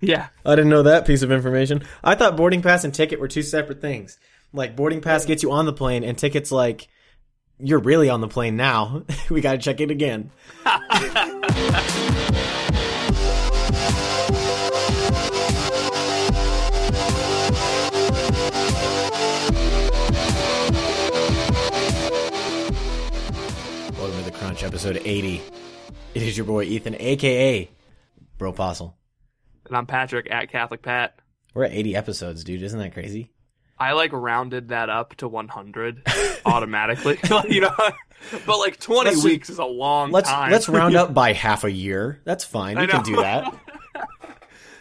Yeah. I didn't know that piece of information. I thought boarding pass and ticket were two separate things. Like boarding pass gets you on the plane, and tickets like you're really on the plane now. we got to check it again. Welcome to the Crunch, episode 80. It is your boy Ethan, aka Bropostle. And I'm Patrick at Catholic Pat. We're at 80 episodes, dude. Isn't that crazy? I like rounded that up to 100 automatically. you know, but like 20 Let's- weeks is a long Let's time. let's round up by half a year. That's fine. We can do that.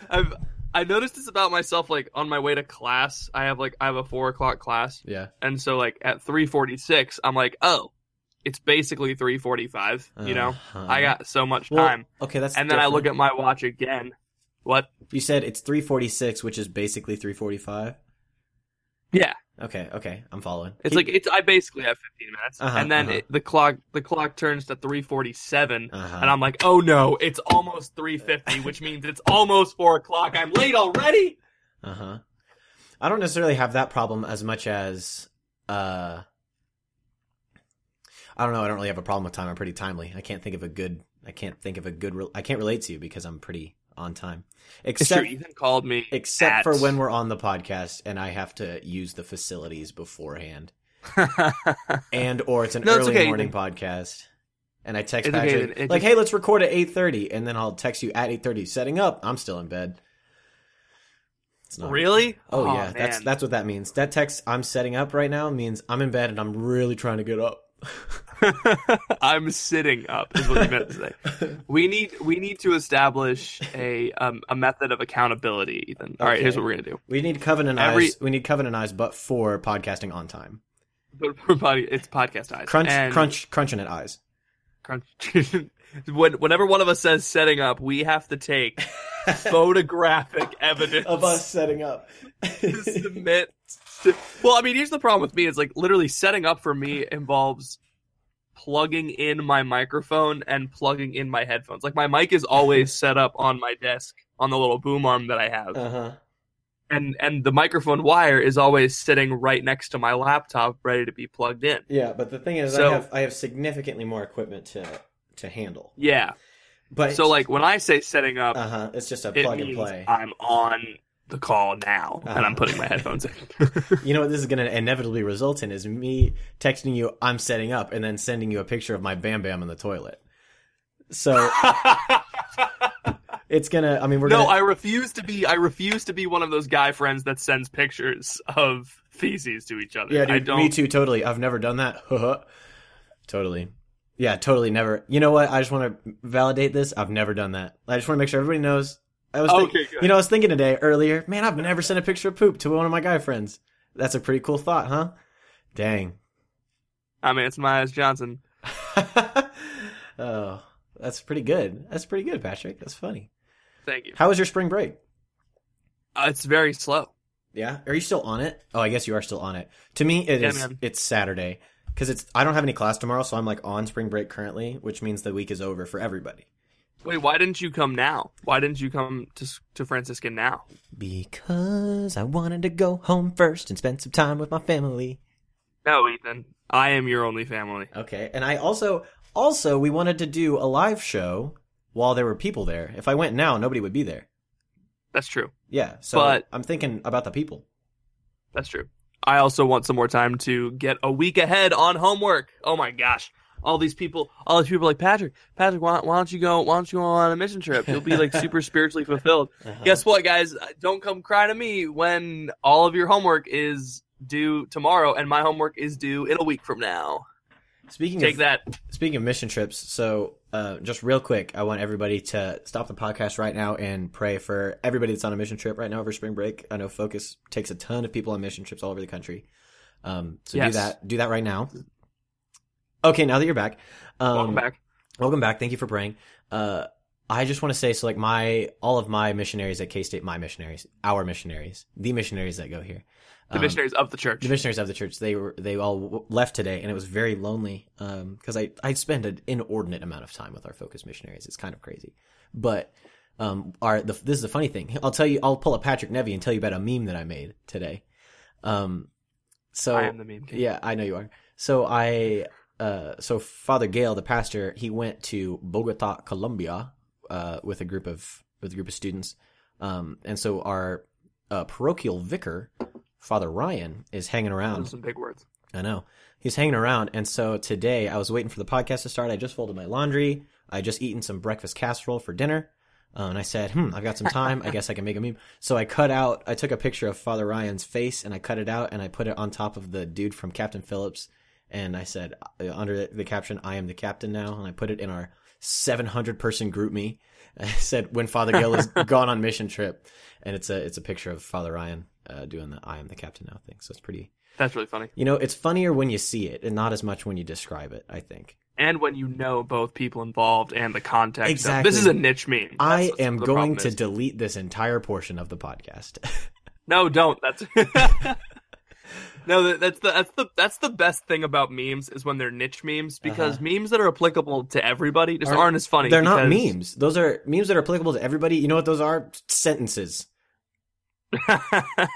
I've I noticed this about myself. Like on my way to class, I have like I have a four o'clock class, Yeah. and so like at 3:46, I'm like, oh, it's basically 3:45. You know, Uh-huh. I got so much Well, time, Okay, that's and then I look at my watch again. What? You said it's 346, which is basically 345. Yeah, Okay, okay, I'm following. it's Keep- like it's I basically have 15 minutes, Uh-huh, and then uh-huh. it, the clock the clock turns to 3:47. uh-huh. And I'm like, oh no, it's almost 3.50, which means it's almost 4 o'clock. I'm late already. Uh-huh. I don't necessarily have that problem as much as uh I don't know, I don't really have a problem with time. I'm pretty timely. I can't think of a good I can't think of a good re- I can't relate to you because I'm pretty on time. Except. Ethan called me. except at- for when we're on the podcast and I have to use the facilities beforehand. and or it's an No, it's early okay, morning Ethan. podcast and I text It's Patrick. It like, just- "Hey, let's record at 8:30." And then I'll text you at 8:30 setting up. I'm still in bed. It's not really? Oh, yeah, that's that's what that means. That text I'm setting up right now means I'm in bed and I'm really trying to get up. I'm sitting up. Is what you meant to say. We need we need to establish a um, a method of accountability, Ethan. All right, Okay. here's what we're gonna do. We need covenant Every- eyes. We need covenant eyes, but for podcasting on time. But for body, it's podcast eyes. Crunch, And crunch, crunching it eyes. crunch. when, whenever one of us says setting up, we have to take photographic evidence Of us setting up. to submit. to- well, I mean, here's the problem with me: is like literally setting up for me involves plugging in my microphone and plugging in my headphones. Like my mic is always set up on my desk on the little boom arm that I have, uh huh. and and the microphone wire is always sitting right next to my laptop, ready to be plugged in. Yeah, but the thing is, So- I have I have significantly more equipment to to handle. Yeah. But So like when I say setting up, uh huh, it's just a plug and play. I'm on the call now, and Uh-huh. I'm putting my headphones in. You know what this is going to inevitably result in is me texting you I'm setting up and then sending you a picture of my Bam Bam in the toilet. So it's gonna. I mean, we're no, gonna. I refuse to be. I refuse to be one of those guy friends that sends pictures of feces to each other. yeah, I dude. don't. Me too. Totally. I've never done that. totally. Yeah, totally. Never. You know what? I just want to validate this. I've never done that. I just want to make sure everybody knows. I was. Okay, good. You know, I was thinking today earlier. Man, I've never sent a picture of poop to one of my guy friends. That's a pretty cool thought, huh? Dang. I mean, it's Myers Johnson. oh, that's pretty good. That's pretty good, Patrick. That's funny. Thank you. How was your spring break? Uh, it's very slow. Yeah, are you still on it? Oh, I guess you are still on it. To me, it Yeah, is. It's Saturday because it's. I don't have any class tomorrow, so I'm like on spring break currently, which means the week is over for everybody. Wait, why didn't you come now? Why didn't you come to to Franciscan now? Because I wanted to go home first and spend some time with my family. No, Ethan. I am your only family. Okay, and I also also we wanted to do a live show while there were people there. If I went now, nobody would be there. That's true. Yeah, so But- I'm thinking about the people. That's true. I also want some more time to get a week ahead on homework. Oh my gosh. All these people, all these people are like, Patrick, Patrick, why, why don't you go, why don't you go on a mission trip? You'll be like super spiritually fulfilled. Uh-huh. Guess what, guys? Don't come cry to me when all of your homework is due tomorrow and my homework is due in a week from now. Speaking Take of that. Speaking of mission trips, so uh, just real quick, I want everybody to stop the podcast right now and pray for everybody that's on a mission trip right now over spring break. I know Focus takes a ton of people on mission trips all over the country. Um, so Yes. do that. Do that right now. Okay, now that you're back, um, Welcome back. Welcome back. Thank you for praying. Uh, I just want to say, so like my all of my missionaries at K State, my missionaries, our missionaries, the missionaries that go here, The um, missionaries of the church. the missionaries of the church they were they all w- left today and it was very lonely um because i i spend an inordinate amount of time with our focus missionaries it's kind of crazy but Um, are the this is the funny thing. I'll tell you. I'll pull up Patrick Nevy and tell you about a meme that I made today. Um, so I am the meme king. yeah, I know you are. So I, uh, so Father Gale, the pastor, he went to Bogota, Colombia, uh, with a group of with a group of students. Um, and so our uh, parochial vicar, Father Ryan, is hanging around. Those some big words. I know. He's hanging around. And so today I was waiting for the podcast to start. I just folded my laundry. I just eaten some breakfast casserole for dinner. Uh, and I said, hmm, I've got some time. I guess I can make a meme. So I cut out, I took a picture of Father Ryan's face and I cut it out and I put it on top of the dude from Captain Phillips. And I said, uh, under the caption, I am the captain now. And I put it in our 700 person GroupMe. I said, when Father Gill is gone on mission trip. And it's a, it's a picture of Father Ryan, uh, doing the I am the captain now thing. So it's pretty, That's really funny. you know, it's funnier when you see it and not as much when you describe it, I think. And when you know both people involved and the context. of- Exactly. this is a niche meme. I That's what am going to delete this entire portion of the podcast. No, don't. That's no. That's the that's the that's the best thing about memes is when they're niche memes because Uh-huh. memes that are applicable to everybody just Aren't- aren't, as funny. They're not memes. Those are memes that are applicable to everybody. You know what those are? Sentences. I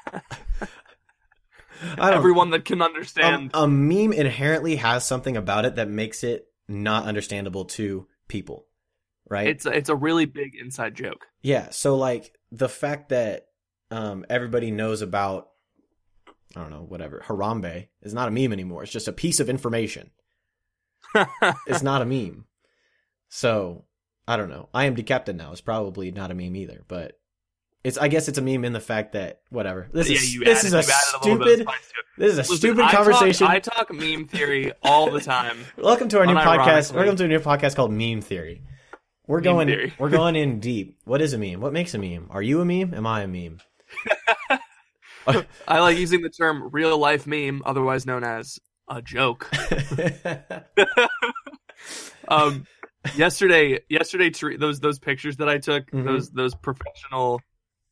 don't, Everyone that can um, understand. a meme inherently has something about it that makes it not understandable to people, right? it's a, it's a really big inside joke. Yeah, so like the fact that um, everybody knows about I don't know, whatever, Harambe is not a meme anymore. It's just a piece of information. It's not a meme. So, I don't know. I am decapitated now is probably not a meme either, but it's I guess it's a meme in the fact that whatever. This yeah, is this added, is a you added little bit of stupid it. this is a Listen, stupid I talk- conversation. I talk meme theory all the time. Welcome to our new podcast. Welcome to a new podcast called Meme Theory. We're Meme going theory. we're going in deep. What is a meme? What makes a meme? Are you a meme? Am I a meme? I like using the term real life meme, otherwise known as a joke. Um, yesterday, yesterday, those those pictures that I took, Mhm. those those professional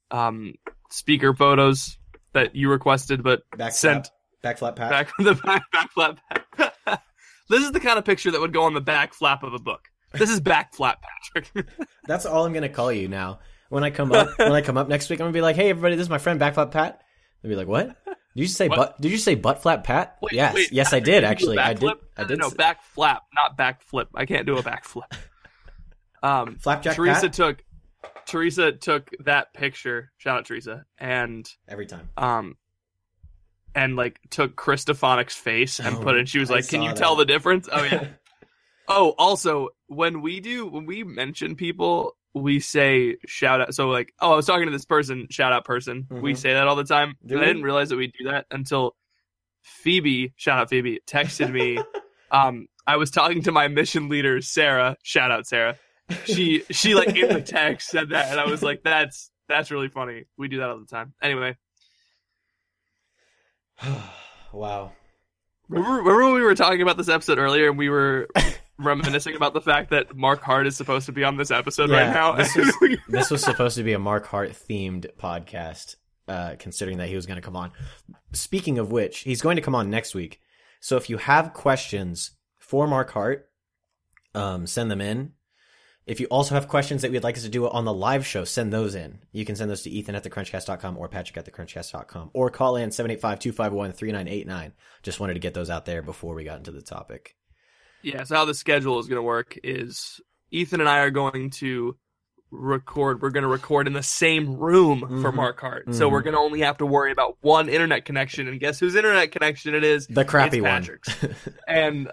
um speaker photos that you requested, but back Sent. flap, back flap pat. back the back back flap. this is the kind of picture that would go on the back flap of a book. This is back flap, Patrick. That's all I'm gonna call you now. When I come up, when I come up next week, I'm gonna be like, "Hey, everybody, this is my friend Back Flap Pat." They'll be like, "What? Did you say What? butt? Did you say butt flap Pat?" Wait, yes, wait, yes, I did you do a actually. I did. I No, did. No, s- back flap, not back flip. I can't do a back flip. Um, Flapjack Teresa Pat took Teresa took that picture. Shout out Teresa, and every time. um, and like took Christophonic's face and Oh, put it. She was like, "Can you tell the difference?" Oh yeah. oh, also when we do when we mention people, we say shout out. So like, oh, I was talking to this person. Shout out person. We Mhm. say that all the time. I didn't realize that we do that until Phoebe. Shout out Phoebe texted me. um, I was talking to my mission leader Sarah. Shout out Sarah. She she like in the text said that, and I was like, that's that's really funny. We do that all the time. Anyway. wow. Remember, remember when we were talking about this episode earlier and we were reminiscing about the fact that Mark Hart is supposed to be on this episode Yeah, right now? this was- This was supposed to be a Mark Hart themed podcast, uh, considering that he was going to come on. Speaking of which, he's going to come on next week. So if you have questions for Mark Hart, um, send them in. If you also have questions that we'd like us to do on the live show, send those in. You can send those to Ethan at thecrunchcast.com or Patrick at thecrunchcast.com or call in 785-251-3989. Just wanted to get those out there before we got into the topic. Yeah, so how the schedule is going to work is Ethan and I are going to record. We're going to record in the same room for Mhm. Mark Hart. So Mhm. we're going to only have to worry about one internet connection. And guess whose internet connection it is? The crappy It's one. Patrick's. and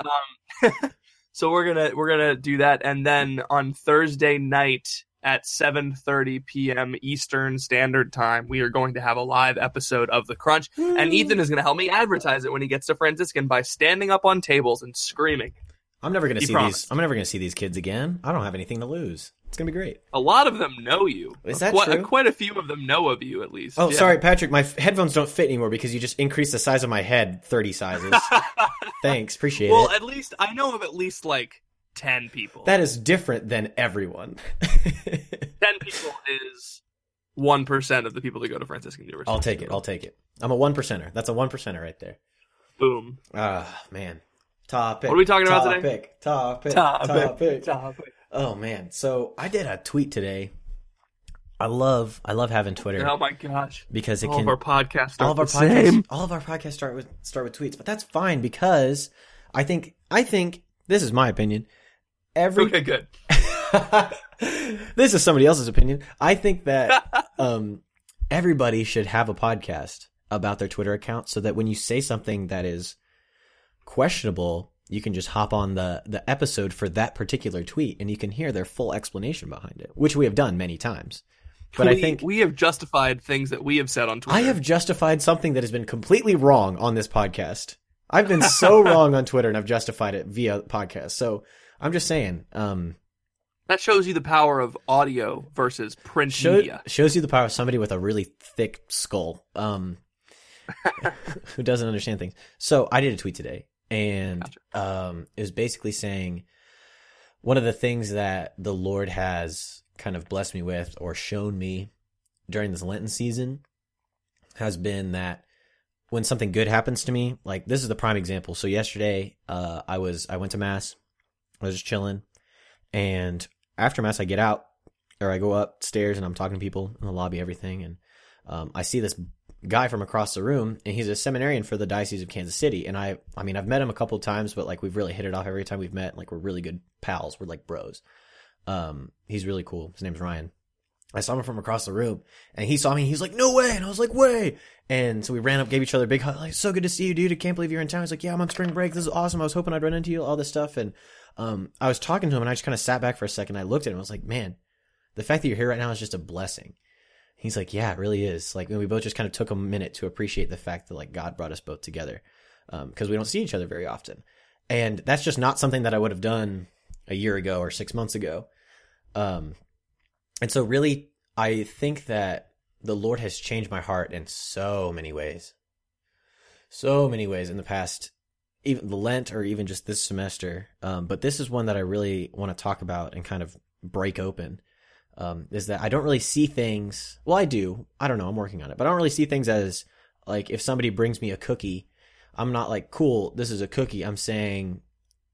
um, so we're gonna we're gonna do that, and then on Thursday night at 7:30 p.m. Eastern Standard Time, we are going to have a live episode of The Crunch, and Ethan is going to help me advertise it when he gets to Franciscan by standing up on tables and screaming. I'm never gonna see promised. these. I'm never gonna see these kids again. I don't have anything to lose. It's gonna be great. A lot of them know you. Is that quite, true? Quite a few of them know of you, at least. Oh, Yeah. sorry, Patrick. My f- headphones don't fit anymore because you just increased the size of my head thirty sizes. Thanks, appreciate well, it. Well, at least I know of at least like ten people. That is different than everyone. ten people is one percent of the people that go to Franciscan University. I'll take it. I'll take it. I'm a one percenter. That's a one percenter right there. Boom. Ah, man. Topic. What are we talking about today? today? Topic. Topic. Topic. Topic. Oh man. So I did a tweet today I love I love having Twitter Oh my gosh. because it All can of our podcasts all of our podcasts same. all of our podcasts start with start with tweets, but that's fine because I think I think this is my opinion. Every Okay, good. this is somebody else's opinion. I think that um, everybody should have a podcast about their Twitter account so that when you say something that is questionable, you can just hop on the the episode for that particular tweet and you can hear their full explanation behind it, which we have done many times. But we, I think we have justified things that we have said on Twitter. I have justified something that has been completely wrong on this podcast. I've been so wrong on Twitter and I've justified it via podcast. So I'm just saying, um, that shows you the power of audio versus print show, media. shows you the power of somebody with a really thick skull, um, who doesn't understand things. So I did a tweet today, and um, it was basically saying one of the things that the Lord has kind of blessed me with or shown me during this Lenten season has been that when something good happens to me, like this is the prime example. So yesterday, uh, I was I went to mass, I was just chilling, and after mass, I get out or I go upstairs and I'm talking to people in the lobby, everything, and um, I see this guy from across the room, and he's a seminarian for the Diocese of Kansas City. And I, I mean, I've met him a couple of times, but like we've really hit it off every time we've met. Like we're really good pals. We're like bros. Um, he's really cool. His name's Ryan. I saw him from across the room, and he saw me. He's like, "No way!" And I was like, "Way!" And so we ran up, gave each other a big hug. Like, so good to see you, dude. I can't believe you're in town. He's like, "Yeah, I'm on spring break. This is awesome. I was hoping I'd run into you. All this stuff." And um, I was talking to him, and I just kind of sat back for a second. I looked at him. I was like, "Man, the fact that you're here right now is just a blessing." He's like, "Yeah, it really is." Like, we both just kind of took a minute to appreciate the fact that like God brought us both together because we don't see each other very often, and that's just not something that I would have done a year ago or six months ago. Um, and so really, I think that the Lord has changed my heart in so many ways, so many ways in the past, even the Lent or even just this semester. Um, but this is one that I really want to talk about and kind of break open. Um, is that I don't really see things. Well, I do. I don't know. I'm working on it, but I don't really see things as like if somebody brings me a cookie, I'm not like cool. This is a cookie. I'm saying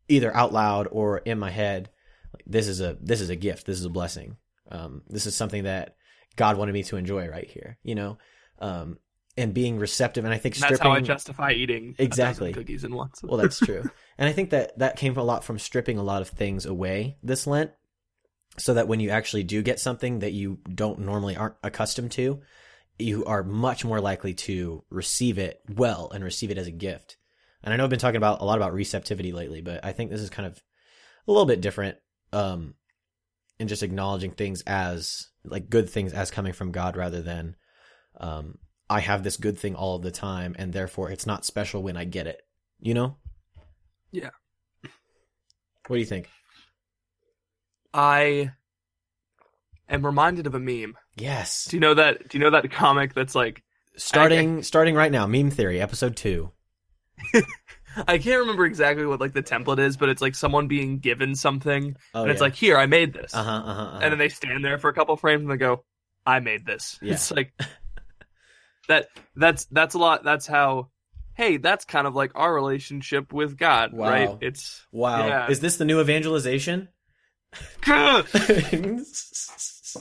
either out loud or in my head, like, this is a this is a gift. This is a blessing. Um, this is something that God wanted me to enjoy right here. You know, um, and being receptive. And I think And that's how I justify eating Exactly. cookies in once. Well, that's true. and I think that that came a lot from stripping a lot of things away this Lent so that when you actually do get something that you don't normally aren't accustomed to, you are much more likely to receive it well and receive it as a gift. And I know I've been talking about a lot about receptivity lately, but I think this is kind of a little bit different um in just acknowledging things as like good things as coming from God rather than um I have this good thing all the time and therefore it's not special when I get it. You know? Yeah. What do you think? I am reminded of a meme. Yes. Do you know that? Do you know that comic that's like Starting starting right now, meme theory, episode 2. I can't remember exactly what like the template is, but it's like someone being given something, Oh, and it's yeah. like, "Here, I made this," uh-huh, uh-huh, uh-huh. and then they stand there for a couple frames and they go, "I made this." Yeah. It's like that. That's that's a lot. That's how. Hey, that's kind of like our relationship with God, Wow. right? It's wow. yeah. Is this the new evangelization?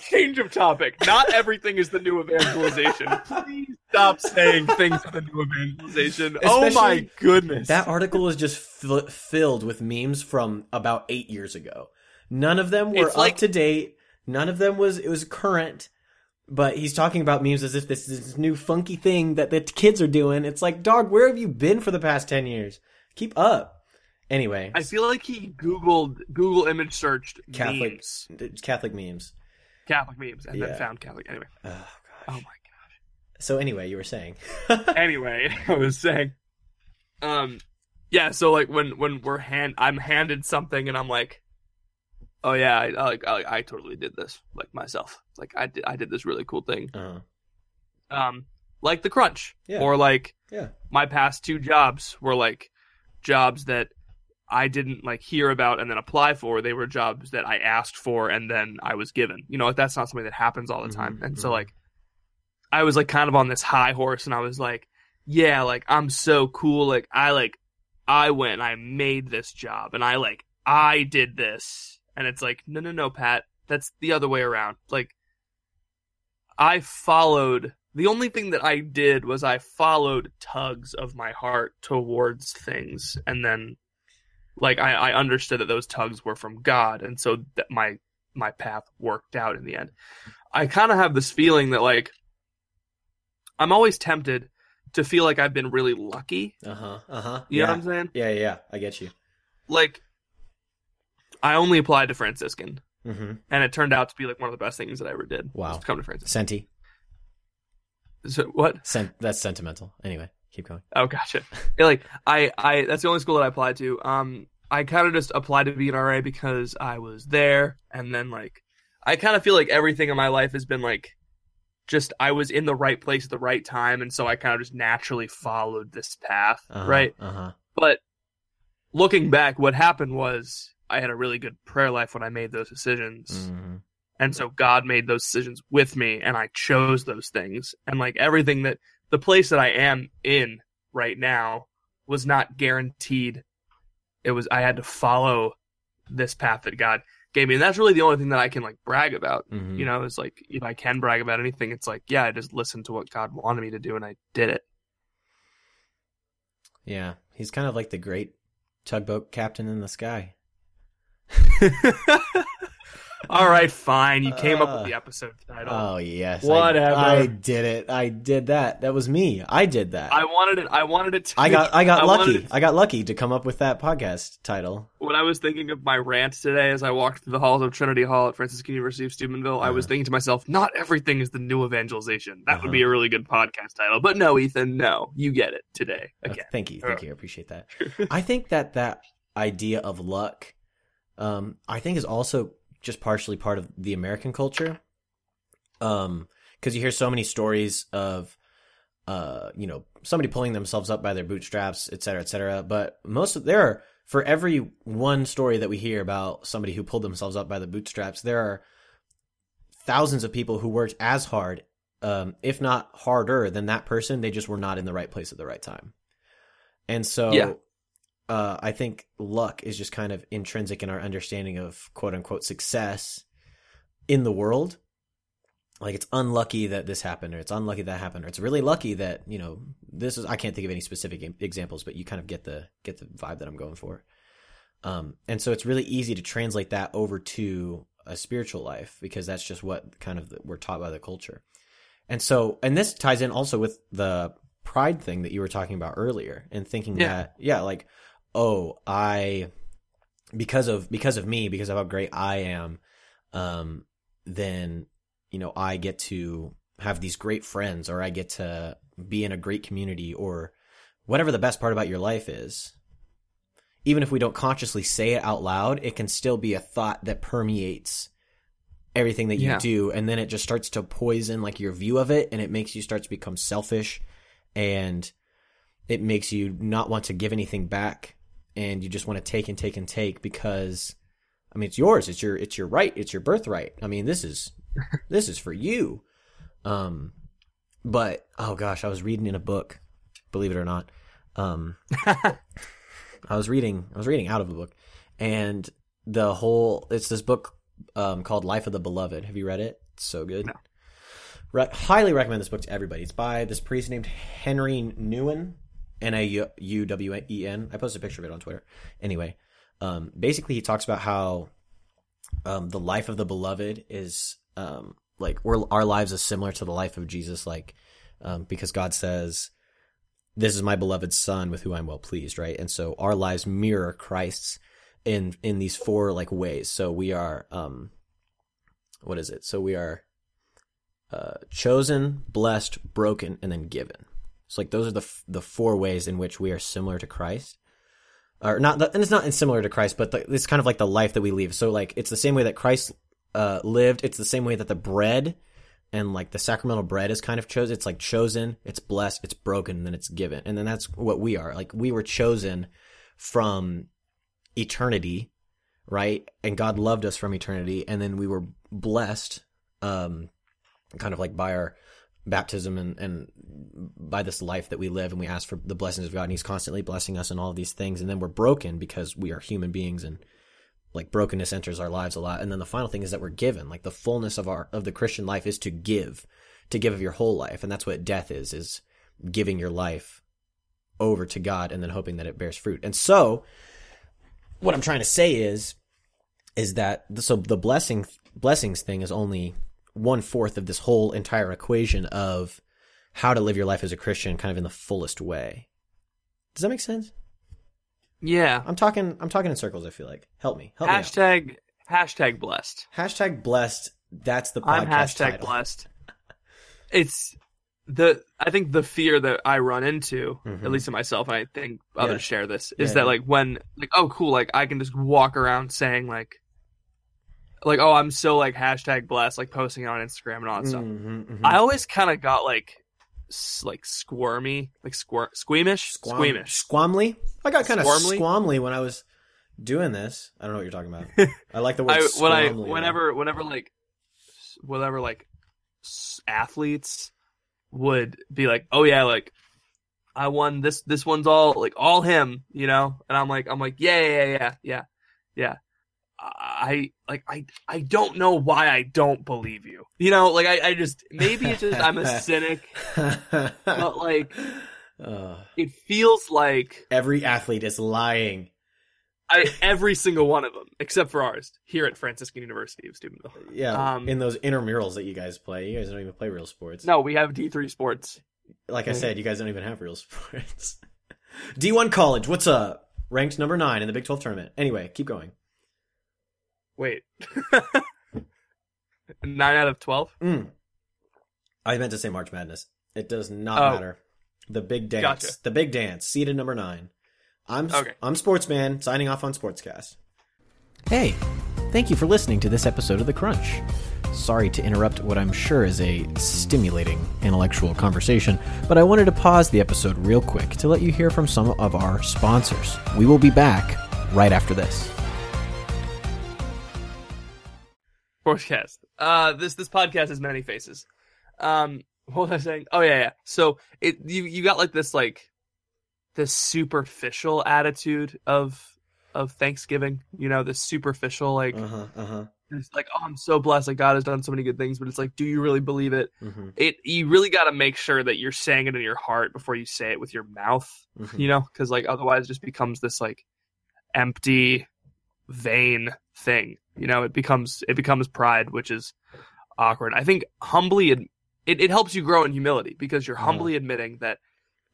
change of topic. Not everything is the new evangelization. Please stop saying things are the new evangelization. oh my goodness. That article is just f- filled with memes from about eight years ago. None of them were It's like- up to date. None of them was it was current. But he's talking about memes as if this is this new funky thing that the kids are doing. It's like, dog, where have you been for the past ten years? Keep up. Anyway, I feel like he Googled Google image searched Catholic memes, Catholic memes. Catholic memes, and Yeah. then found Catholic. Anyway, Oh, oh gosh. my So anyway, you were saying. Anyway, I was saying, um, yeah. So like when when we're hand, I'm handed something, and I'm like, oh yeah, I I, like I, I totally did this like myself. Like I did I did this really cool thing. uh, Um, like the crunch, Yeah. or like yeah. my past two jobs were like jobs that I didn't like hear about and then apply for. They were jobs that I asked for and then I was given. You know, like that's not something that happens all the time. Mhm, and so mhm. like I was like kind of on this high horse and I was like, yeah, like I'm so cool. Like I like I went and I made this job and I like I did this. And it's like, no no no, Pat, that's the other way around. Like I followed the only thing that I did was I followed tugs of my heart towards things and then like I, I understood that those tugs were from God and so that my my path worked out in the end. I kind of have this feeling that like I'm always tempted to feel like I've been really lucky. Uh huh. Uh huh. You yeah. know what I'm saying? Yeah, yeah, yeah. I get you. Like I only applied to Franciscan Mm-hmm. and it turned out to be like one of the best things that I ever did. Wow. to come to Franciscan. Senti. So, what? Sen- that's sentimental. Anyway, keep going. Oh, gotcha. Yeah, like I, I that's the only school that I applied to. Um, I kind of just applied to be an RA because I was there, and then like I kind of feel like everything in my life has been like just I was in the right place at the right time, and so I kind of just naturally followed this path, Uh-huh, right? Uh huh. But looking back, what happened was I had a really good prayer life when I made those decisions. Mm-hmm. And so God made those decisions with me and I chose those things. And like everything that the place that I am in right now was not guaranteed. It was, I had to follow this path that God gave me. And that's really the only thing that I can like brag about. Mm-hmm. You know, it's like if I can brag about anything, it's like, yeah, I just listened to what God wanted me to do and I did it. Yeah, he's kind of like the great tugboat captain in the sky. All right, fine. You came up Uh, with the episode title. Oh yes, Whatever. I, did it. I did that. That was me. I did that. I wanted it. I wanted it to. I got. I got I lucky. it- I got lucky to come up with that podcast title. when I was thinking of my rant today as I walked through the halls of Trinity Hall at Franciscan University of Steubenville, I was Uh-huh. thinking to myself, not everything is the new evangelization. That Uh-huh. would be a really good podcast title. But no, Ethan, no. You get it today. Okay, Again. thank you. Thank Uh. you. I appreciate that. I think that that idea of luck, um, I think is also just partially part of the American culture. Um, because you hear so many stories of, uh, you know, somebody pulling themselves up by their bootstraps, et cetera, et cetera. But most of there are for every one story that we hear about somebody who pulled themselves up by the bootstraps, there are thousands of people who worked as hard, um, if not harder than that person. They just were not in the right place at the right time. And so, Yeah. Uh, I think luck is just kind of intrinsic in our understanding of quote unquote success in the world. Like it's unlucky that this happened, or it's unlucky that happened, or it's really lucky that you know this is. I can't think of any specific examples, but you kind of get the get the vibe that I'm going for. Um, and so it's really easy to translate that over to a spiritual life because that's just what kind of the, we're taught by the culture. And so, and this ties in also with the pride thing that you were talking about earlier and thinking Yeah. that, yeah, like, oh, I, because of, because of me, because of how great I am, um, then, you know, I get to have these great friends or I get to be in a great community or whatever the best part about your life is. Even if we don't consciously say it out loud, it can still be a thought that permeates everything that you Yeah. do and then it just starts to poison like your view of it and it makes you start to become selfish and it makes you not want to give anything back and you just want to take and take and take because I mean it's yours it's your it's your right it's your birthright. I mean this is this is for you. Um but oh gosh I was reading in a book believe it or not. Um I was reading I was reading out of a book and the whole it's this book um called Life of the Beloved. Have you read it? It's so good. No. Re- highly recommend this book to everybody. It's by this priest named Henri Nouwen, N A U W E N. I posted a picture of it on Twitter. Anyway, um, basically, he talks about how um, the life of the beloved is um, like our lives is similar to the life of Jesus, like um, because God says, "This is my beloved Son, with whom I'm well pleased." Right, and so our lives mirror Christ's in in these four like ways. So we are, um, what is it? So we are uh, chosen, blessed, broken, and then given. So like those are the the four ways in which we are similar to Christ, or not. The, and it's not similar to Christ, but the, it's kind of like the life that we live. So like it's the same way that Christ uh, lived. It's the same way that the bread and like the sacramental bread is kind of chosen. It's like chosen, it's blessed, it's broken, and then it's given. And then that's what we are. Like we were chosen from eternity, right? And God loved us from eternity, and then we were blessed, um, kind of like by our baptism and, and by this life that we live and we ask for the blessings of God and he's constantly blessing us and all of these things and then we're broken because we are human beings and like brokenness enters our lives a lot and then the final thing is that we're given like the fullness of our of the Christian life is to give to give of your whole life, and that's what death is: is giving your life over to God and then hoping that it bears fruit. And so, what I'm trying to say is, is that so the blessing blessings thing is only one fourth of this whole entire equation of how to live your life as a Christian, kind of in the fullest way. Does that make sense? Yeah. I'm talking. I'm talking in circles. I feel like. Help me. Help me. Hashtag hashtag blessed. Hashtag blessed. That's the podcast I'm hashtag title. blessed. It's the I think the fear that I run into, Mhm. at least in myself, and I think others Yeah. share this, is Yeah, that yeah. like when like oh cool, like I can just walk around saying like like oh I'm so like hashtag blessed, like posting it on Instagram and all that stuff. Mhm, mhm. I always kind of got like s- like squirmy, like squir- squeamish, Squam- squeamish. Squamly. I got kind of squamly when I was doing this. I don't know what you're talking about. I like the word. I when I though. whenever whenever like whatever like athletes would be like, oh yeah, like I won this this one's all like all him, you know, and I'm like I'm like yeah yeah yeah yeah yeah. I like I I don't know why I don't believe you. You know, like I, I just maybe it's just I'm a cynic, but like Uh, it feels like every athlete is lying. I every single one of them except for ours here at Franciscan University of Steubenville. Yeah, Um, in those intramurals that you guys play, you guys don't even play real sports. No, we have D3 sports. like I said, you guys don't even have real sports. D1 college, what's up? Ranked number nine in the Big 12 tournament. Anyway, keep going. Wait. Nine out of twelve. Mm. I meant to say March Madness. It does not Oh. matter. The big dance. Gotcha. The big dance. Seeded number nine. I'm Okay. I'm Sportsman signing off on Sportscast. Hey, thank you for listening to this episode of The Crunch. Sorry to interrupt what I'm sure is a stimulating intellectual conversation, but I wanted to pause the episode real quick to let you hear from some of our sponsors. We will be back right after this. Sportscast. Uh, this this podcast has many faces. Um, what was I saying? Oh yeah, yeah. So it you you got like this like this superficial attitude of of Thanksgiving. You know, this superficial like Uh huh. Uh huh. it's like oh I'm so blessed like God has done so many good things, but it's like do you really believe it? Mm-hmm. It you really got to make sure that you're saying it in your heart before you say it with your mouth. mm-hmm. you know because like otherwise it just becomes this like empty vain thing you know it becomes it becomes pride which is awkward i think humbly it, it helps you grow in humility because you're Uh-huh. humbly admitting that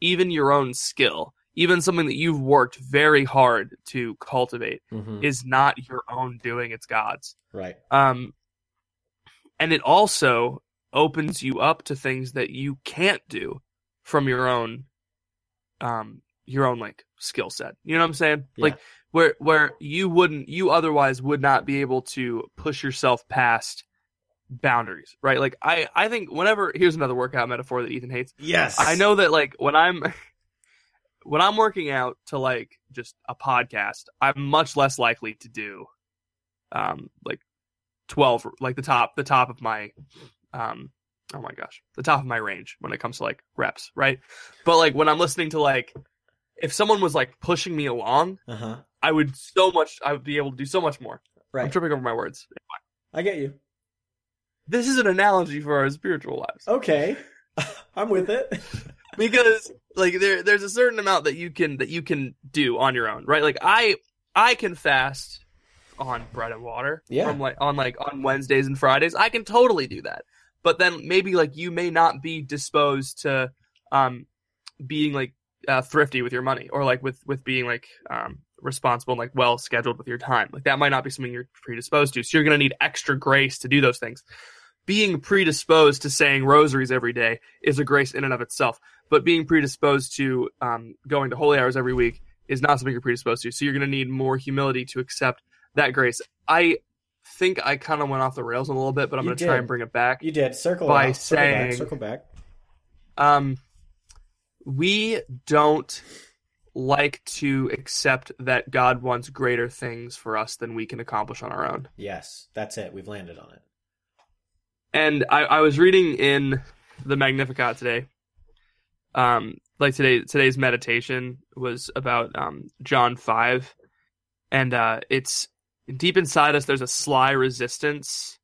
even your own skill even something that you've worked very hard to cultivate Mm-hmm. is not your own doing it's god's Right. um and it also opens you up to things that you can't do from your own um your own like skill set you know what i'm saying Yeah. like where where you wouldn't you otherwise would not be able to push yourself past boundaries right like i i think whenever here's another workout metaphor that ethan hates Yes. I know that like when I'm when I'm working out to like just a podcast, I'm much less likely to do um like 12 like the top the top of my um oh my gosh, the top of my range when it comes to like reps, right? But like when I'm listening to like if someone was like pushing me along, Uh huh. I would so much I would be able to do so much more. I'm tripping over my words. I get you. This is an analogy for our spiritual lives. Okay. I'm with it. because like there there's a certain amount that you can that you can do on your own, right? Like I I can fast on bread and water Yeah. from like on like on Wednesdays and Fridays. I can totally do that. But then maybe like you may not be disposed to um being like uh, thrifty with your money or like with with being like um responsible and like well scheduled with your time. Like that might not be something you're predisposed to. So you're going to need extra grace to do those things. Being predisposed to saying rosaries every day is a grace in and of itself. But being predisposed to um, going to holy hours every week is not something you're predisposed to. So you're going to need more humility to accept that grace. I think I kind of went off the rails a little bit, but I'm going to try and bring it back. You did. Circle By out. Circle back. saying- Circle back. Um, we don't like to accept that God wants greater things for us than we can accomplish on our own. Yes. That's it. We've landed on it. And I, I was reading in the Magnificat today. Um, like today, today's meditation was about um, John five, and uh, it's deep inside us. There's a sly resistance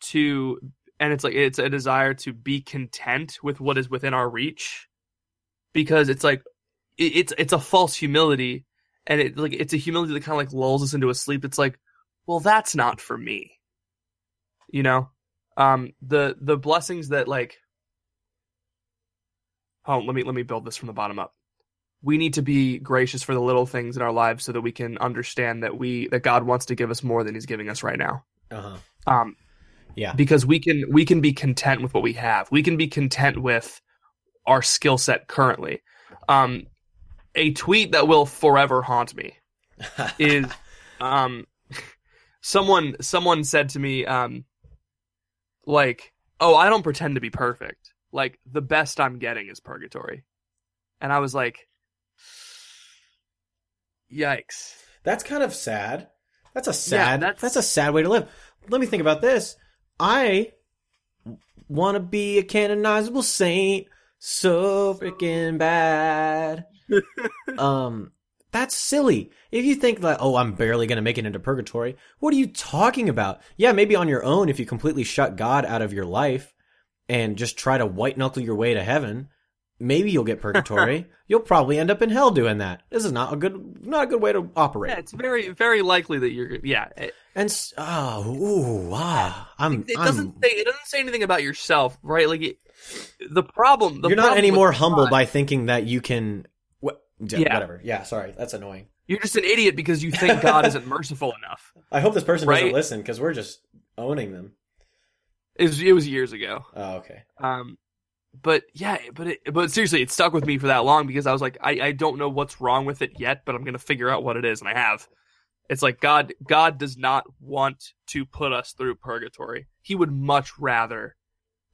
to and it's like it's a desire to be content with what is within our reach because it's like it's it's a false humility. And it like it's a humility that kind of like lulls us into a sleep it's like well that's not for me. You know? Um the the blessings that like oh let me let me build this from the bottom up. We need to be gracious for the little things in our lives so that we can understand that we that God wants to give us more than he's giving us right now. Uh-huh. um Yeah. because we can we can be content with what we have. We can be content with our skill set currently. Um a tweet that will forever haunt me is um someone someone said to me um like oh i don't pretend to be perfect like the best i'm getting is purgatory and i was like yikes That's kind of sad. That's a sad. that's- that's... a sad way to live. Let me think about this. I want to be a canonizable saint so freaking bad. um, that's silly. If you think that, oh, I'm barely gonna make it into purgatory, what are you talking about? Yeah, maybe on your own if you completely shut God out of your life and just try to white knuckle your way to heaven. Maybe you'll get purgatory. you'll probably end up in hell doing that. This is not a good, not a good way to operate. yeah it's very very likely that you're yeah it, And oh, ooh, ah, I'm. it I'm doesn't say it doesn't say anything about yourself right like it, the problem the you're not problem any with more God- humble by thinking that you can. What? Yeah. Whatever. Yeah. Sorry, that's annoying. you're just an idiot because you think god isn't merciful enough I hope this person doesn't listen because we're just owning them. it was, it was years ago Oh, okay. Um, but yeah, but it, but seriously, it stuck with me for that long because I was like, I, I don't know what's wrong with it yet, but I'm gonna figure out what it is, and I have. It's like God God does not want to put us through purgatory. He would much rather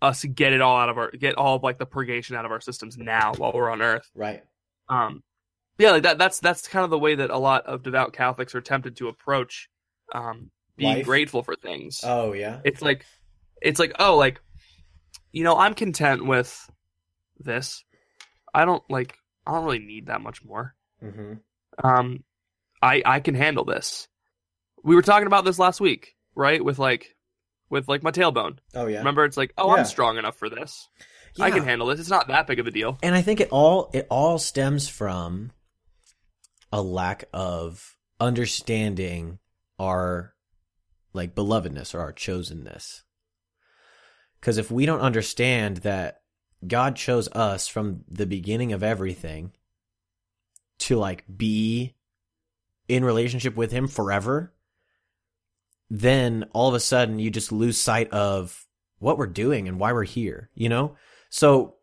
us get it all out of our get all of like the purgation out of our systems now while we're on Earth. Right. Um, yeah, like that that's that's kind of the way that a lot of devout Catholics are tempted to approach um being Life? grateful for things Oh yeah. it's like it's like oh like you know i'm content with this i don't like i don't really need that much more Mm-hmm. um i i can handle this we were talking about this last week right with like with like my tailbone Oh yeah. remember it's like oh Yeah. i'm strong enough for this i can handle this it's not that big of a deal And I think it all it all stems from a lack of understanding our like belovedness or our chosenness. Cuz if we don't understand that God chose us from the beginning of everything to like be in relationship with him forever, then all of a sudden you just lose sight of what we're doing and why we're here, you know? So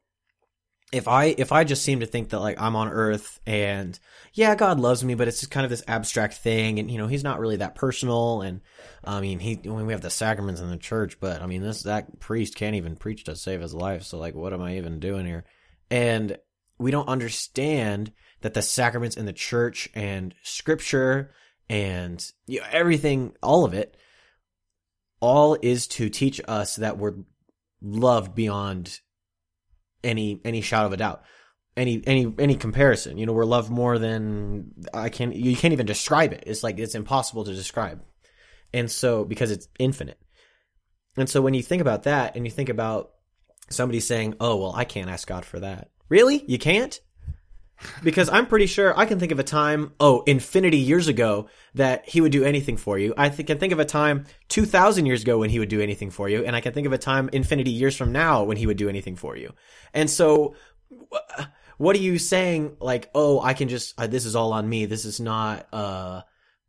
if I if I just seem to think that like I'm on earth and yeah, God loves me, but it's just kind of this abstract thing and you know, he's not really that personal and I mean, he when we have the sacraments in the church, but I mean, this that priest can't even preach to save his life, so like what am I even doing here? And we don't understand that the sacraments in the church and scripture and you know, everything all of it all is to teach us that we're loved beyond any any shadow of a doubt any any any comparison you know we're loved more than i can you can't even describe it. It's like it's impossible to describe. And so because it's infinite. And so when you think about that and you think about somebody saying oh well i can't ask god for that. Really? You can't because I'm pretty sure I can think of a time, oh, infinity years ago, that he would do anything for you. I th- can think of a time 2,000 years ago when he would do anything for you, and I can think of a time infinity years from now when he would do anything for you. And so, what are you saying? Like, oh, I can just, uh, this is all on me. This is not, uh,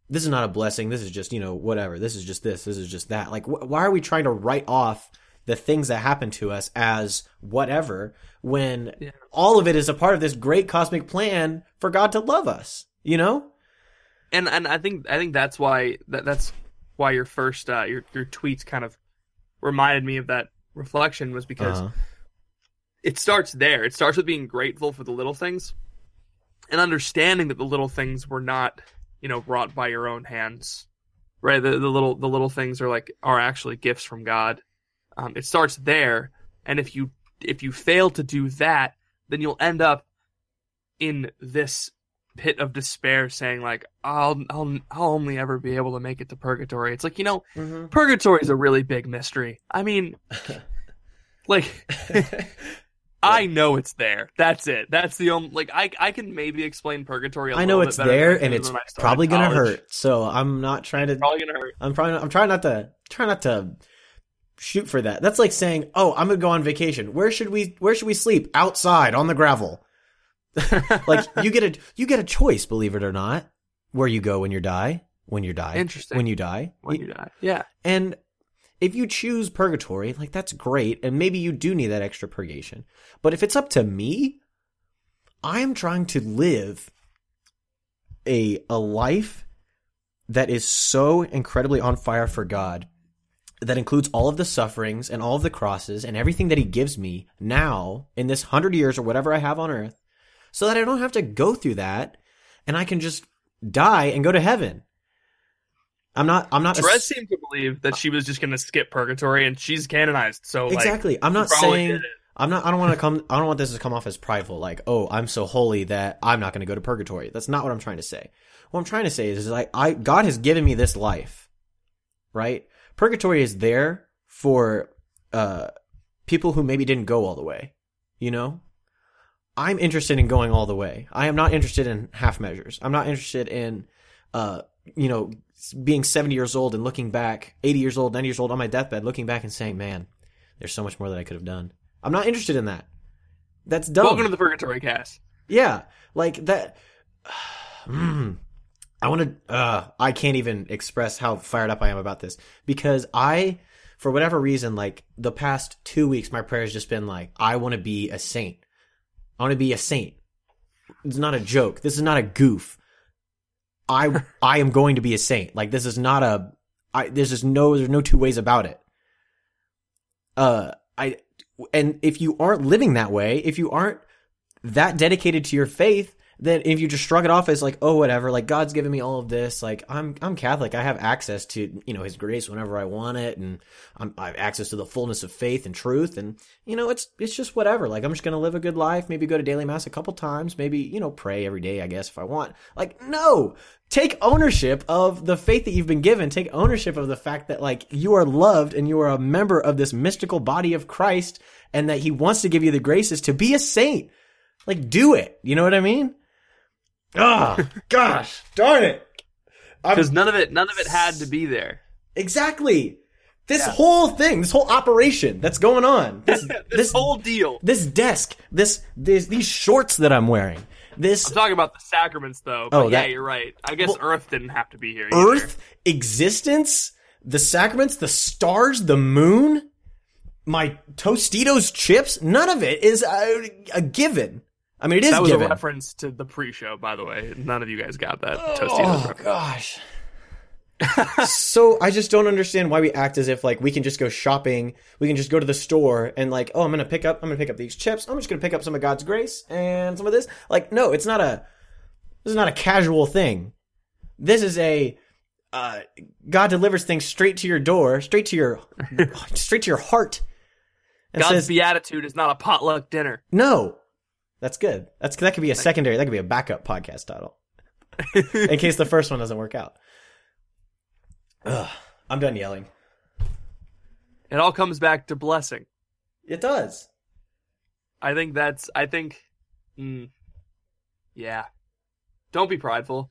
this is not a blessing. This is just, you know, whatever. This is just this. This is just that. Like, wh- why are we trying to write off the things that happen to us as whatever when Yeah. all of it is a part of this great cosmic plan for God to love us, you know? and and I think I think that's why that that's why your first uh, your your tweets kind of reminded me of that reflection was because Uh-huh. it starts there. It starts with being grateful for the little things and understanding that the little things were not, you know, wrought by your own hands. Right? The, the little the little things are like are actually gifts from God. Um, it starts there, and if you if you fail to do that, then you'll end up in this pit of despair saying like I'll I'll I'll only ever be able to make it to purgatory. It's like, you know, Mm-hmm. purgatory is a really big mystery. I mean, like I know it's there. That's it. That's the only like I I can maybe explain purgatory. a I know it's there, and it's when I started probably gonna college. hurt. So I'm not trying to. Probably gonna hurt. I'm trying. I'm trying not to. Try not to shoot for that. That's like saying, "Oh, I'm gonna go on vacation. Where should we? Where should we sleep? Outside on the gravel." like you get a you get a choice, believe it or not, where you go when you die. When you die. Interesting. When you die. when you die. Yeah. And if you choose purgatory, like that's great, and maybe you do need that extra purgation. But if it's up to me, I am trying to live a a life that is so incredibly on fire for God that includes all of the sufferings and all of the crosses and everything that he gives me now in this 100 years or whatever I have on earth so that I don't have to go through that and I can just die and go to heaven. I'm not I'm not Therese seemed to believe that she was just gonna skip purgatory and she's canonized. So like, Exactly. I'm not saying. I'm not I don't want to come I don't want this to come off as prideful like, "Oh, I'm so holy that I'm not going to go to purgatory." That's not what I'm trying to say. What I'm trying to say is, is like I God has given me this life. Right? Purgatory is there for uh people who maybe didn't go all the way, you know? I'm interested in going all the way. I am not interested in half measures. I'm not interested in uh you know being 70 years old and looking back 80 years old 90 years old on my deathbed looking back and saying man there's so much more that I could have done. I'm not interested in that. That's dumb. Welcome to the purgatory cast. yeah, like that. Mm. I want to. Uh, I can't even express how fired up I am about this because I, for whatever reason, like the past two weeks, my prayer has just been like, I want to be a saint. I want to be a saint. It's not a joke. This is not a goof. I I am going to be a saint. Like this is not a. I there's just no there's no two ways about it. Uh, I and if you aren't living that way, if you aren't that dedicated to your faith, then if you just shrug it off as like, oh, whatever, like God's given me all of this, like I'm I'm Catholic, I have access to you know His grace whenever I want it, and I'm, I have access to the fullness of faith and truth, and you know it's it's just whatever. Like I'm just gonna live a good life, maybe go to daily mass a couple times, maybe you know pray every day, I guess if I want. Like no, take ownership of the faith that you've been given. Take ownership of the fact that like you are loved and you are a member of this mystical body of Christ, and that He wants to give you the graces to be a saint. Like do it. You know what I mean? Ah, gosh, darn it. Because none of it, none of it had to be there. Exactly. This Yeah. whole thing, this whole operation that's going on, this This, this whole deal. this desk, this, this these shorts that I'm wearing, this I'm talking about the sacraments, though. But Oh, yeah, that- you're right. I guess Well, Earth didn't have to be here. either. Earth existence, the sacraments, the stars, the moon, my Tostitos chips, none of it is a, a given. I mean, it is That was given. a reference to the pre-show, by the way. None of you guys got that Tostitos Oh reference. gosh. so I just don't understand why we act as if like we can just go shopping, we can just go to the store and like, oh, I'm gonna pick up, I'm gonna pick up these chips, I'm just gonna pick up some of God's grace and some of this. Like, no, it's not a, this is not a casual thing. This is a, uh, God delivers things straight to your door, straight to your, straight to your heart, and God's says, beatitude is not a potluck dinner. no. That's good. That's that could be a secondary. That could be a backup podcast title, in case the first one doesn't work out. Ugh, I'm done yelling. It all comes back to blessing. It does. I think that's. I think. Mm, yeah. Don't be prideful.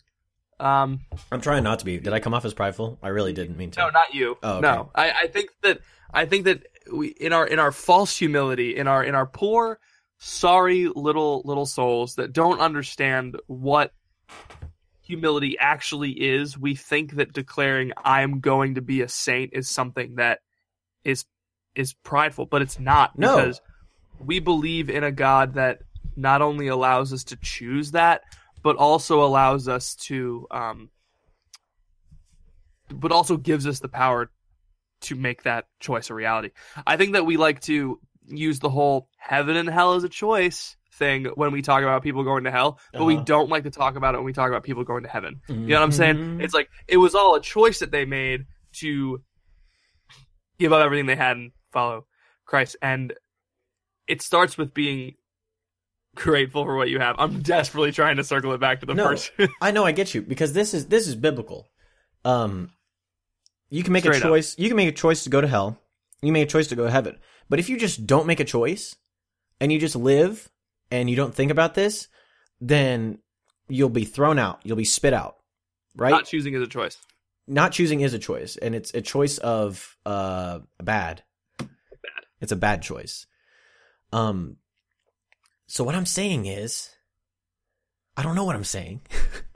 Um, I'm trying not to be. Did I come off as prideful? I really didn't mean to. no, not you. Oh, okay. No, I, I think that I think that we in our in our false humility, in our in our poor, sorry little little souls that don't understand what humility actually is, we think that declaring I am going to be a saint is something that is is prideful, but it's not No. because we believe in a God that not only allows us to choose that, but also allows us to um but also gives us the power to make that choice a reality. I think that we like to use the whole heaven and hell as a choice thing when we talk about people going to hell, but we Uh-huh. don't like to talk about it when we talk about people going to heaven. You know what I'm saying? Mhm. It's like it was all a choice that they made to give up everything they had and follow Christ. And it starts with being grateful for what you have. I'm desperately trying to circle it back to the No. first. I know I get you because this is this is biblical. Um, you can make Straight a up. choice. You can make a choice to go to hell. You make a choice to go to heaven. But if you just don't make a choice and you just live and you don't think about this, then you'll be thrown out. You'll be spit out. Right? Not choosing is a choice. Not choosing is a choice, and it's a choice of uh bad. Bad. It's a bad choice. Um. So what I'm saying is, I don't know what I'm saying.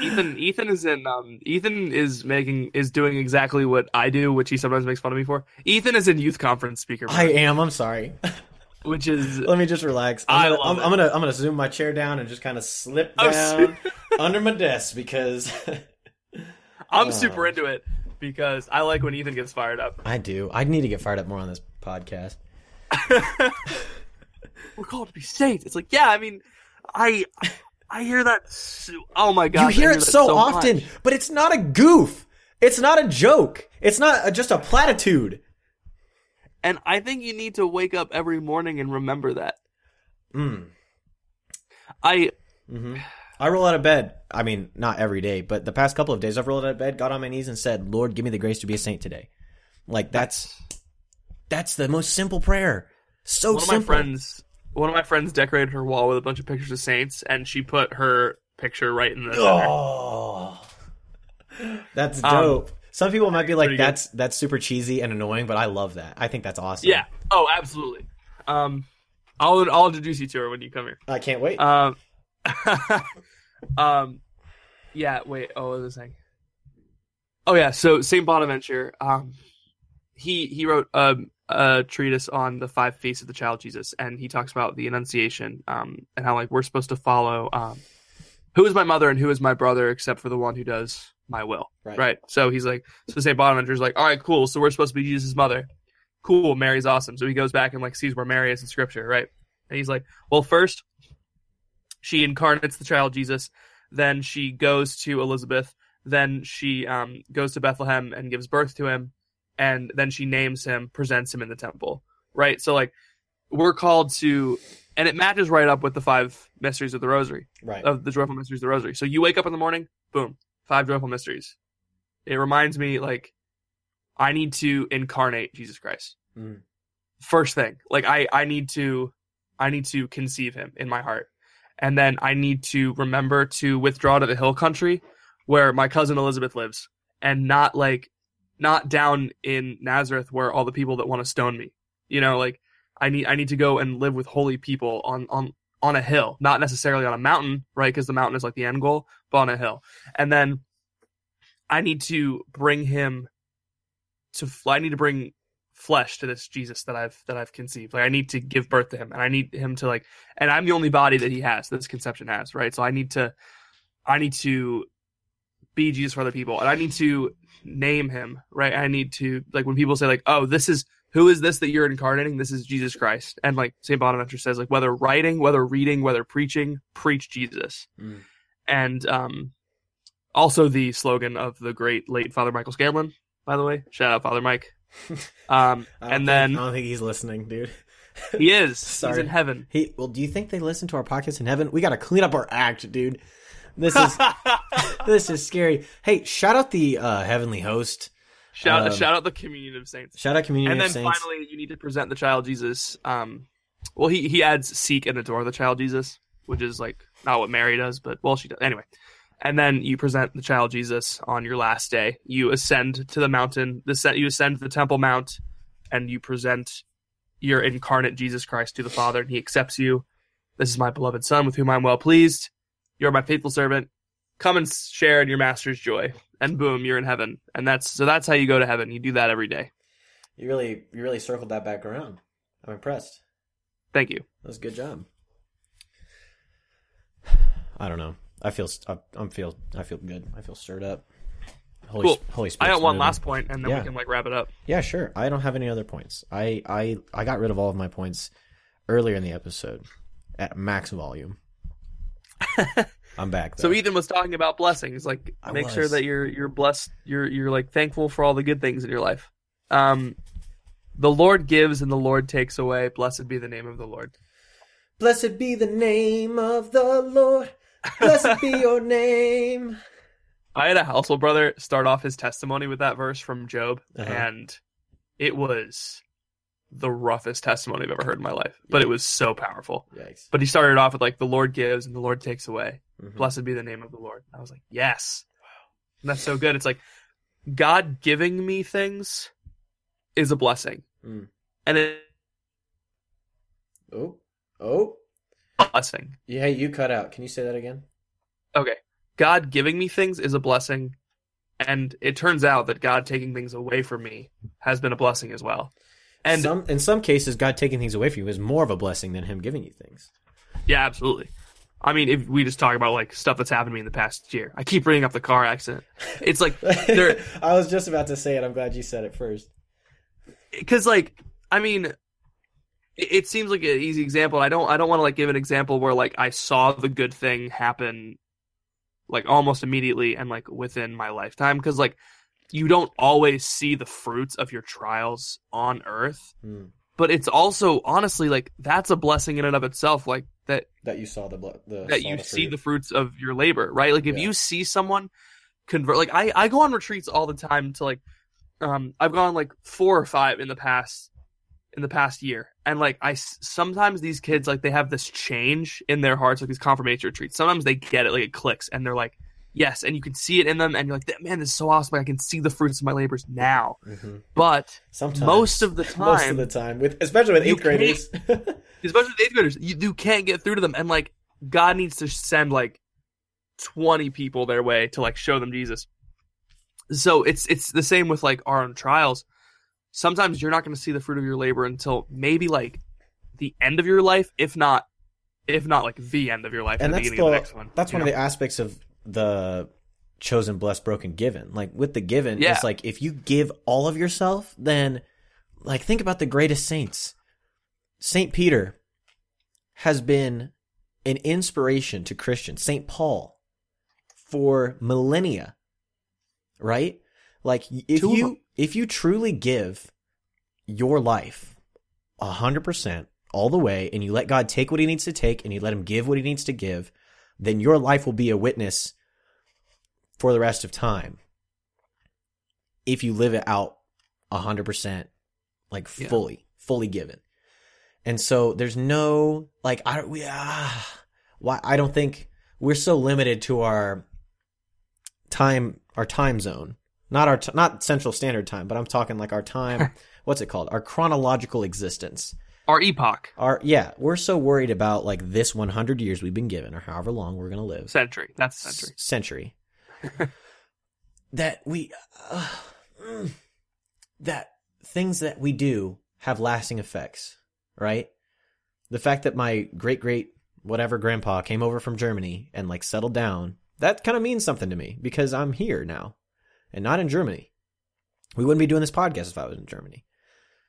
Ethan Ethan is in um Ethan is making is doing exactly what I do, which he sometimes makes fun of me for. Ethan is in youth conference speaker, mode, I am. I'm sorry. which is Let me just relax. I I'm gonna, love I'm. I'm gonna I'm gonna zoom my chair down and just kind of slip Oh, down under my desk because I'm Oh. super into it because I like when Ethan gets fired up. I do. I need to get fired up more on this podcast. We're called to be saints. It's like, yeah, I mean, I I hear that. So, oh my god, you hear I it that so, often, much. but it's not a goof. It's not a joke. It's not a, just a platitude. and I think you need to wake up every morning and remember that. Mm. I hmm I roll out of bed. I mean, not every day, but the past couple of days, I've rolled out of bed, got on my knees, and said, "Lord, give me the grace to be a saint today." Like that's that's the most simple prayer. So one of simple. my friends one of my friends decorated her wall with a bunch of pictures of saints and she put her picture right in the center. Oh, that's Um, dope. Some people might be like, pretty good. "That's that's super cheesy and annoying," but I love that. I think that's awesome. yeah oh absolutely um i'll i'll introduce you to her when you come here I can't wait. um um yeah wait oh what was i saying oh yeah so saint bonaventure um he he wrote a, a treatise on the five feasts of the child jesus and he talks about the annunciation um and how like we're supposed to follow um who is my mother and who is my brother except for the one who does my will right. right? So he's like so saint bonaventure's like all right cool. So we're supposed to be jesus' mother. Cool mary's awesome. So he goes back and like sees where mary is in scripture right? And he's like well first she incarnates the child jesus then she goes to elizabeth then she um, goes to bethlehem and gives birth to him and then she names him presents him in the temple right so like we're called to and it matches right up with the five mysteries of the rosary Right. of the joyful mysteries of the rosary. So you wake up in the morning, boom, five joyful mysteries. It reminds me like I need to incarnate Jesus Christ. Mm. First thing, like I I need to I need to conceive him in my heart. And then I need to remember to withdraw to the hill country where my cousin Elizabeth lives and not like not down in Nazareth where all the people that want to stone me. You know, like I need I need to go and live with holy people on on on a hill, not necessarily on a mountain, right? Because the mountain is like the end goal, but on a hill. And then I need to bring him to. I need to bring flesh to this Jesus that I've that I've conceived. Like I need to give birth to him, and I need him to like. And I'm the only body that he has, that this conception has, right? So I need to, I need to be Jesus for other people, and I need to name him, right? I need to like when people say like, oh, this is who is this that you're incarnating? This is Jesus Christ. And like St. Bonaventure says, like whether writing, whether reading, whether preaching, preach Jesus. Mm. And um, also the slogan of the great late Father Michael Scanlon, by the way. Shout out Father Mike. Um, and think- then I don't think he's listening, dude. he is. He's Sorry. in heaven. He well, do you think they listen to our podcast in heaven? We got to clean up our act, dude. This is this is scary. Hey, shout out the uh, heavenly host. shout, Um, shout out the communion of saints. Shout out community and then saints. finally, you need to present the child Jesus. Um, well, he he adds seek and adore the child Jesus, which is like not what Mary does, but well, she does anyway. And then you present the child Jesus on your last day. You ascend to the mountain. The you ascend the Temple Mount, and you present your incarnate Jesus Christ to the Father, and He accepts you. This is my beloved Son, with whom I'm well pleased. You are my faithful servant. Come and share in your Master's joy. And boom, you're in heaven. And that's so. That's how you go to heaven. You do that every day. you really you really circled that back around. I'm impressed. Thank you. That was a good job. I don't know. I feel I, I'm feel I feel good. I feel stirred up. Holy, Cool. Holy I Spirit. got one last point, and then Yeah. we can like wrap it up. Yeah, sure. I don't have any other points. I I I got rid of all of my points earlier in the episode at max volume. I'm back. So Ethan was talking about blessings, like I make sure that you're you're blessed, you're you're like thankful for all the good things in your life. Um, the Lord gives and the Lord takes away. Blessed be the name of the Lord. Blessed be the name of the Lord. Blessed be your name. I had a household brother start off his testimony with that verse from Job, Uh-huh. and it was the roughest testimony I've ever heard in my life. But it was so powerful. Yikes. But he started off with like, "The Lord gives and the Lord takes away. Mhm. Blessed be the name of the Lord." I was like, "Yes, and that's so good." It's like God giving me things is a blessing, Mm. and it Oh, oh, blessing. yeah. You cut out. Can you say that again? Okay, God giving me things is a blessing, and it turns out that God taking things away from me has been a blessing as well. And some, in some cases, God taking things away from you is more of a blessing than Him giving you things. Yeah, absolutely. I mean, if we just talk about like stuff that's happened to me in the past year, I keep bringing up the car accident. It's like I was just about to say it. I'm glad you said it first. because like I mean, it, it seems like an easy example. I don't, I don't want to like give an example where like I saw the good thing happen, like almost immediately and like within my lifetime. Because like you don't always see the fruits of your trials on Earth, Hmm. but it's also honestly like that's a blessing in and of itself. Like that That you saw the the that saw you the see the fruits of your labor, right? Like if Yeah. you see someone convert, like I, I go on retreats all the time to like, um, I've gone like four or five in the past, in the past year, and like i sometimes these kids like they have this change in their hearts, like these confirmation retreats. Sometimes they get it, like it clicks, and they're like, yes, and you can see it in them, and you're like, man, this is so awesome! Like, I can see the fruits of my labors now. Mhm. But Sometimes most of the time, most of the time, with especially with eighth graders. especially with eighth graders, you, you can't get through to them, and like God needs to send like twenty people their way to like show them Jesus. So it's it's the same with like our own trials. Sometimes you're not going to see the fruit of your labor until maybe like the end of your life, if not, if not like the end of your life, and the that's beginning the, of the next one. that's you one know? of the aspects of the chosen blessed broken given. Like with the given Yeah. it's like if you give all of yourself then like think about the greatest saints. Saint peter has been an inspiration to christians. Saint paul for millennia right? Like if Two you if you truly give your life a hundred percent all the way and you let god take what he needs to take and you let him give what he needs to give then your life will be a witness for the rest of time if you live it out a hundred percent like Yeah. fully fully given. And so there's no like i don't we ah, why i don't think we're so limited to our time our time zone. Not our t- not central standard time but i'm talking like our time what's it called? Our chronological existence our epoch. Our yeah we're so worried about like this 100 years we've been given or however long we're gonna live. Century. That's a century. s- century. That we uh, mm, that things that we do have lasting effects right? The fact that my great great whatever grandpa came over from germany and like settled down that kind of means something to me because i'm here now and not in germany. We wouldn't be doing this podcast if i was in germany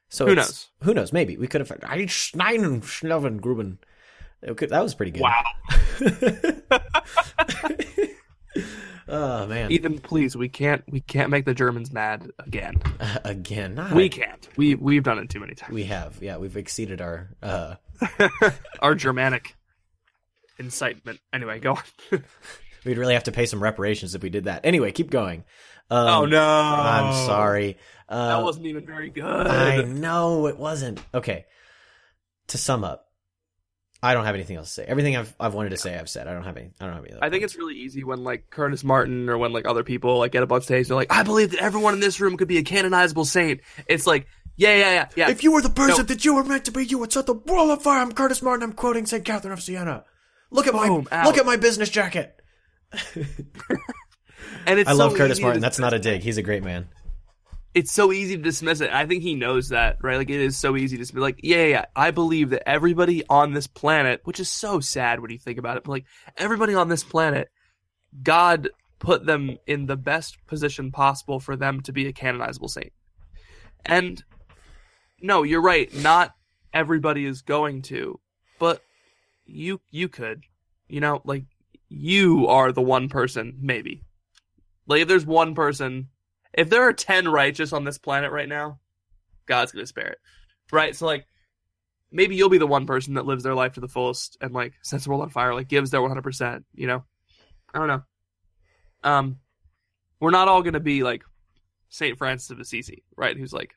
so Who knows? who knows maybe we could have I schneiden schneven gruben It that was pretty good Wow, oh man Ethan, please, we can't we can't make the Germans mad again. again not We can't. We we've done it too many times. We have, yeah, we've exceeded our. uh Our Germanic incitement. Anyway, go on. We'd really have to pay some reparations if we did that. Anyway, keep going. Um, oh no, I'm sorry. Uh, That wasn't even very good. I know it wasn't. Okay. To sum up, I don't have anything else to say. Everything I've I've wanted to say, I've said. I don't have any. I don't have any. Other I think points. it's really easy when like Curtis Martin or when like other people like get up on stage. They're like, "I believe that everyone in this room could be a canonizable saint." It's like, yeah, yeah, yeah, yeah. If you were the person No. that you were meant to be, you would set the world on fire. I'm Curtis Martin. I'm quoting Saint Catherine of Siena. Look at my out. look at my business jacket. and it's I so love Curtis Martin. That's not a dig. He's a great man. It's so easy to dismiss it. I think he knows that, right? Like it is so easy to be Like, yeah, yeah, yeah. I believe that everybody on this planet, which is so sad when you think about it, but like everybody on this planet, God put them in the best position possible for them to be a canonizable saint. And no, you're right. Not everybody is going to, but you you could. You know, like you are the one person, maybe. Like if there's one person, if there are ten righteous on this planet right now, God's gonna spare it, right? So like, maybe you'll be the one person that lives their life to the fullest and like sets the world on fire, like gives their 100%, you know? I don't know. Um, we're not all going to be like St. Francis of Assisi, right? Who's like,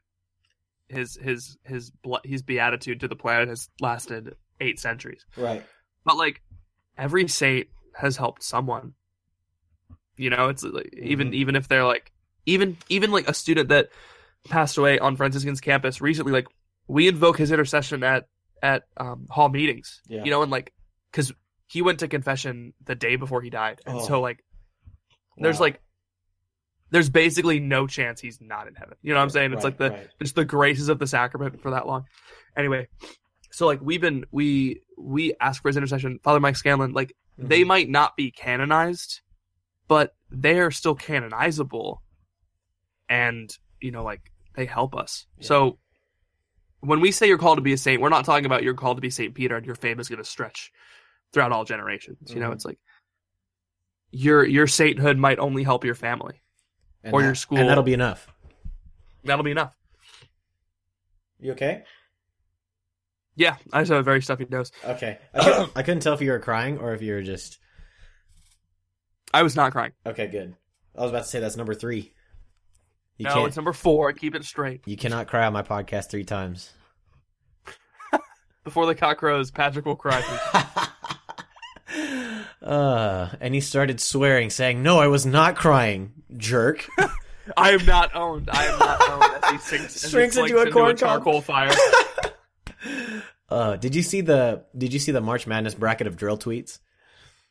his, his, his, his beatitude to the planet has lasted eight centuries. Right. But like, every saint has helped someone. You know, it's like, even, Mhm. even if they're like, even, even like a student that passed away on Franciscan's campus recently, like, we invoke his intercession at at um, hall meetings. Yeah. You know, and like because he went to confession the day before he died, and Oh. so like there's Wow. like there's basically no chance he's not in heaven. You know what I'm saying? It's Right, like the right. it's the graces of the sacrament for that long. Anyway, so like we've been we we ask for his intercession. Father Mike Scanlon, like they Mhm. might not be canonized, but they are still canonizable, and you know like they help us. Yeah. So when we say you're called to be a saint, we're not talking about you're called to be Saint Peter and your fame is going to stretch throughout all generations. You know, Mhm. it's like your your sainthood might only help your family. And or that- your school. and that'll be enough. That'll be enough. You okay? Yeah, I just have a very stuffy nose. Okay. I I couldn't tell if you were crying or if you were just I was not crying. okay. Good. I was about to say that's number three. You no, it's number four. Keep it straight. You cannot cry on my podcast three times. Before the cock crows, Patrick will cry. uh, and he started swearing, saying, "No, I was not crying, jerk." I am not owned. I am not owned. As he sinks, as he into a corn cob. charcoal fire. Uh, did you see the Did you see the March Madness bracket of dril tweets?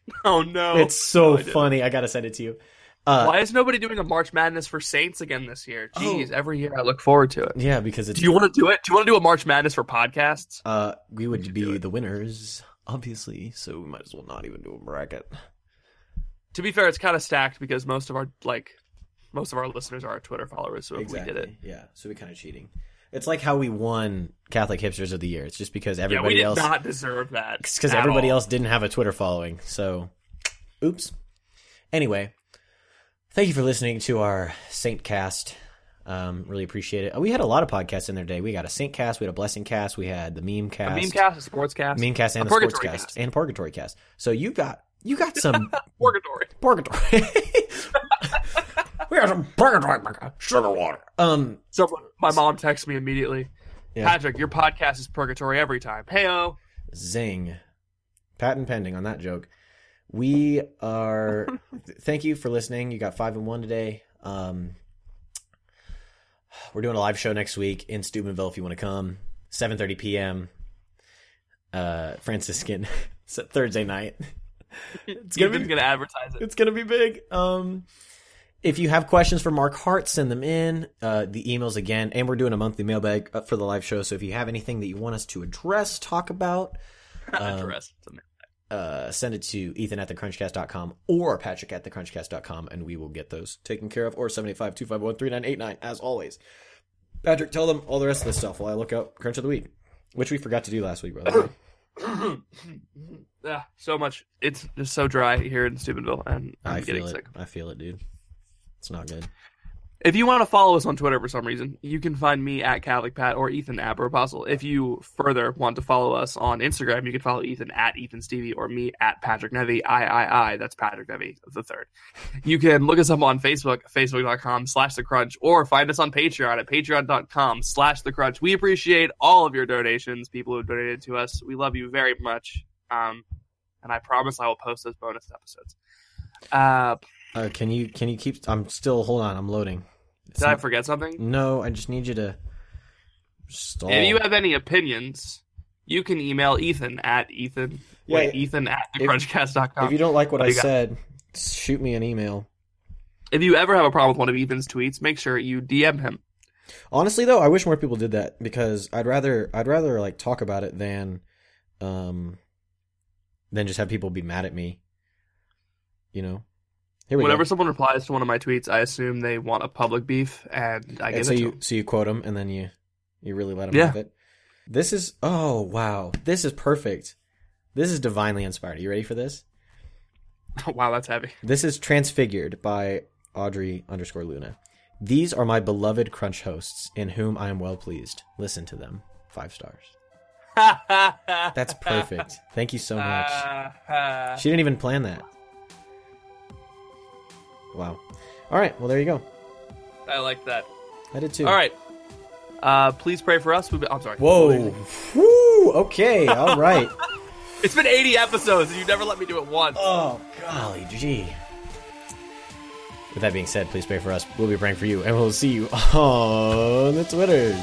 Oh no! it's so No, I funny. I gotta send it to you. Uh, Why is nobody doing a March Madness for Saints again this year? Oh. Jeez, every year I look forward to it. yeah, because it's Do you want to do it? Do you want to do a March Madness for podcasts? uh, we would should be the winners, obviously. So we might as well not even do a bracket. To be fair, it's kind of stacked because most of our like most of our listeners are our Twitter followers. So if we did it, Yeah, so we kind of cheating. It's like how we won Catholic Hipsters of the Year. It's just because yeah, everybody did else not deserve that. because everybody all. else didn't have a Twitter following. So, oops. Anyway, thank you for listening to our Saint Cast. Um, really appreciate it. We had a lot of podcasts in their day. We got a Saint Cast, we had a Blessing Cast, we had the Meme A Cast, meme cast, a sports cast, Meme Cast, and a the Sports Cast, Cast. and Purgatory Cast. So you got you got some purgatory. Purgatory. we got some Purgatory sugar water. Um, Someone, my mom texts me immediately. Yeah. Patrick, your podcast is purgatory every time. Heyo. Zing. Patent pending on that joke. We are. thank you for listening. You got five and one today. Um, we're doing a live show next week in Steubenville if you want to come. 7:30 p.m. Uh, Franciscan Thursday night. It's gonna gonna, be- gonna advertise it. It's gonna be big. Um, if you have questions for Mark Hart, send them in. Uh, the emails again, and we're doing a monthly mailbag uh, for the live show. So if you have anything that you want us to address, talk about, um, Address. uh, send it to ethan at thecrunchcast.com or patrick at thecrunchcast.com and we will get those taken care of or 785-251-3989 as always patrick tell them all the rest of this stuff while i look up crunch of the week which we forgot to do last week brother. yeah, so much. It's just so dry here in Steubenville, and I'm i getting sick. i feel it dude it's not good If you want to follow us on Twitter for some reason, you can find me at Catholic Pat or Ethan at Bropostle. If you further want to follow us on Instagram, you can follow Ethan at Ethan Stevie or me at Patrick Nevy. I I I. That's Patrick Nevy the third. You can look us up on Facebook, facebook.com slash the crunch, or find us on Patreon at patreon.com slash the crunch. We appreciate all of your donations, people who have donated to us. We love you very much. Um, and I promise I will post those bonus episodes. Uh, uh, can you can you keep i'm still hold on i'm loading It's did I forget something? no i just need you to stall If you have any opinions, you can email Ethan at Ethan. Yeah, wait, Ethan at if- thecrunchcast.com. if you don't like what What i do you got? said shoot me an email if you ever have a problem with one of Ethan's tweets, make sure you DM him. Honestly though, I wish more people did that because I'd rather I'd rather like talk about it than um than just have people be mad at me. You know. Whenever go. someone replies to one of my tweets, I assume they want a public beef, and I give so it you them. so you quote them and then you you really let them Yeah. have it. This is oh wow. This is perfect. This is divinely inspired. Are you ready for this? wow, that's heavy. This is Transfigured by Audrey underscore Luna. These are my beloved crunch hosts in whom I am well pleased. Listen to them. Five stars. That's perfect. Thank you so much. Uh, uh. She didn't even plan that. Wow. All right. Well, there you go. I like that. I did too. All right. Uh, please pray for us. We've been- I'm sorry. Whoa. Woo. Okay. All right. It's been 80 episodes, and you never let me do it once. oh, golly gee. With that being said, please pray for us. We'll be praying for you, and we'll see you on the Twitters.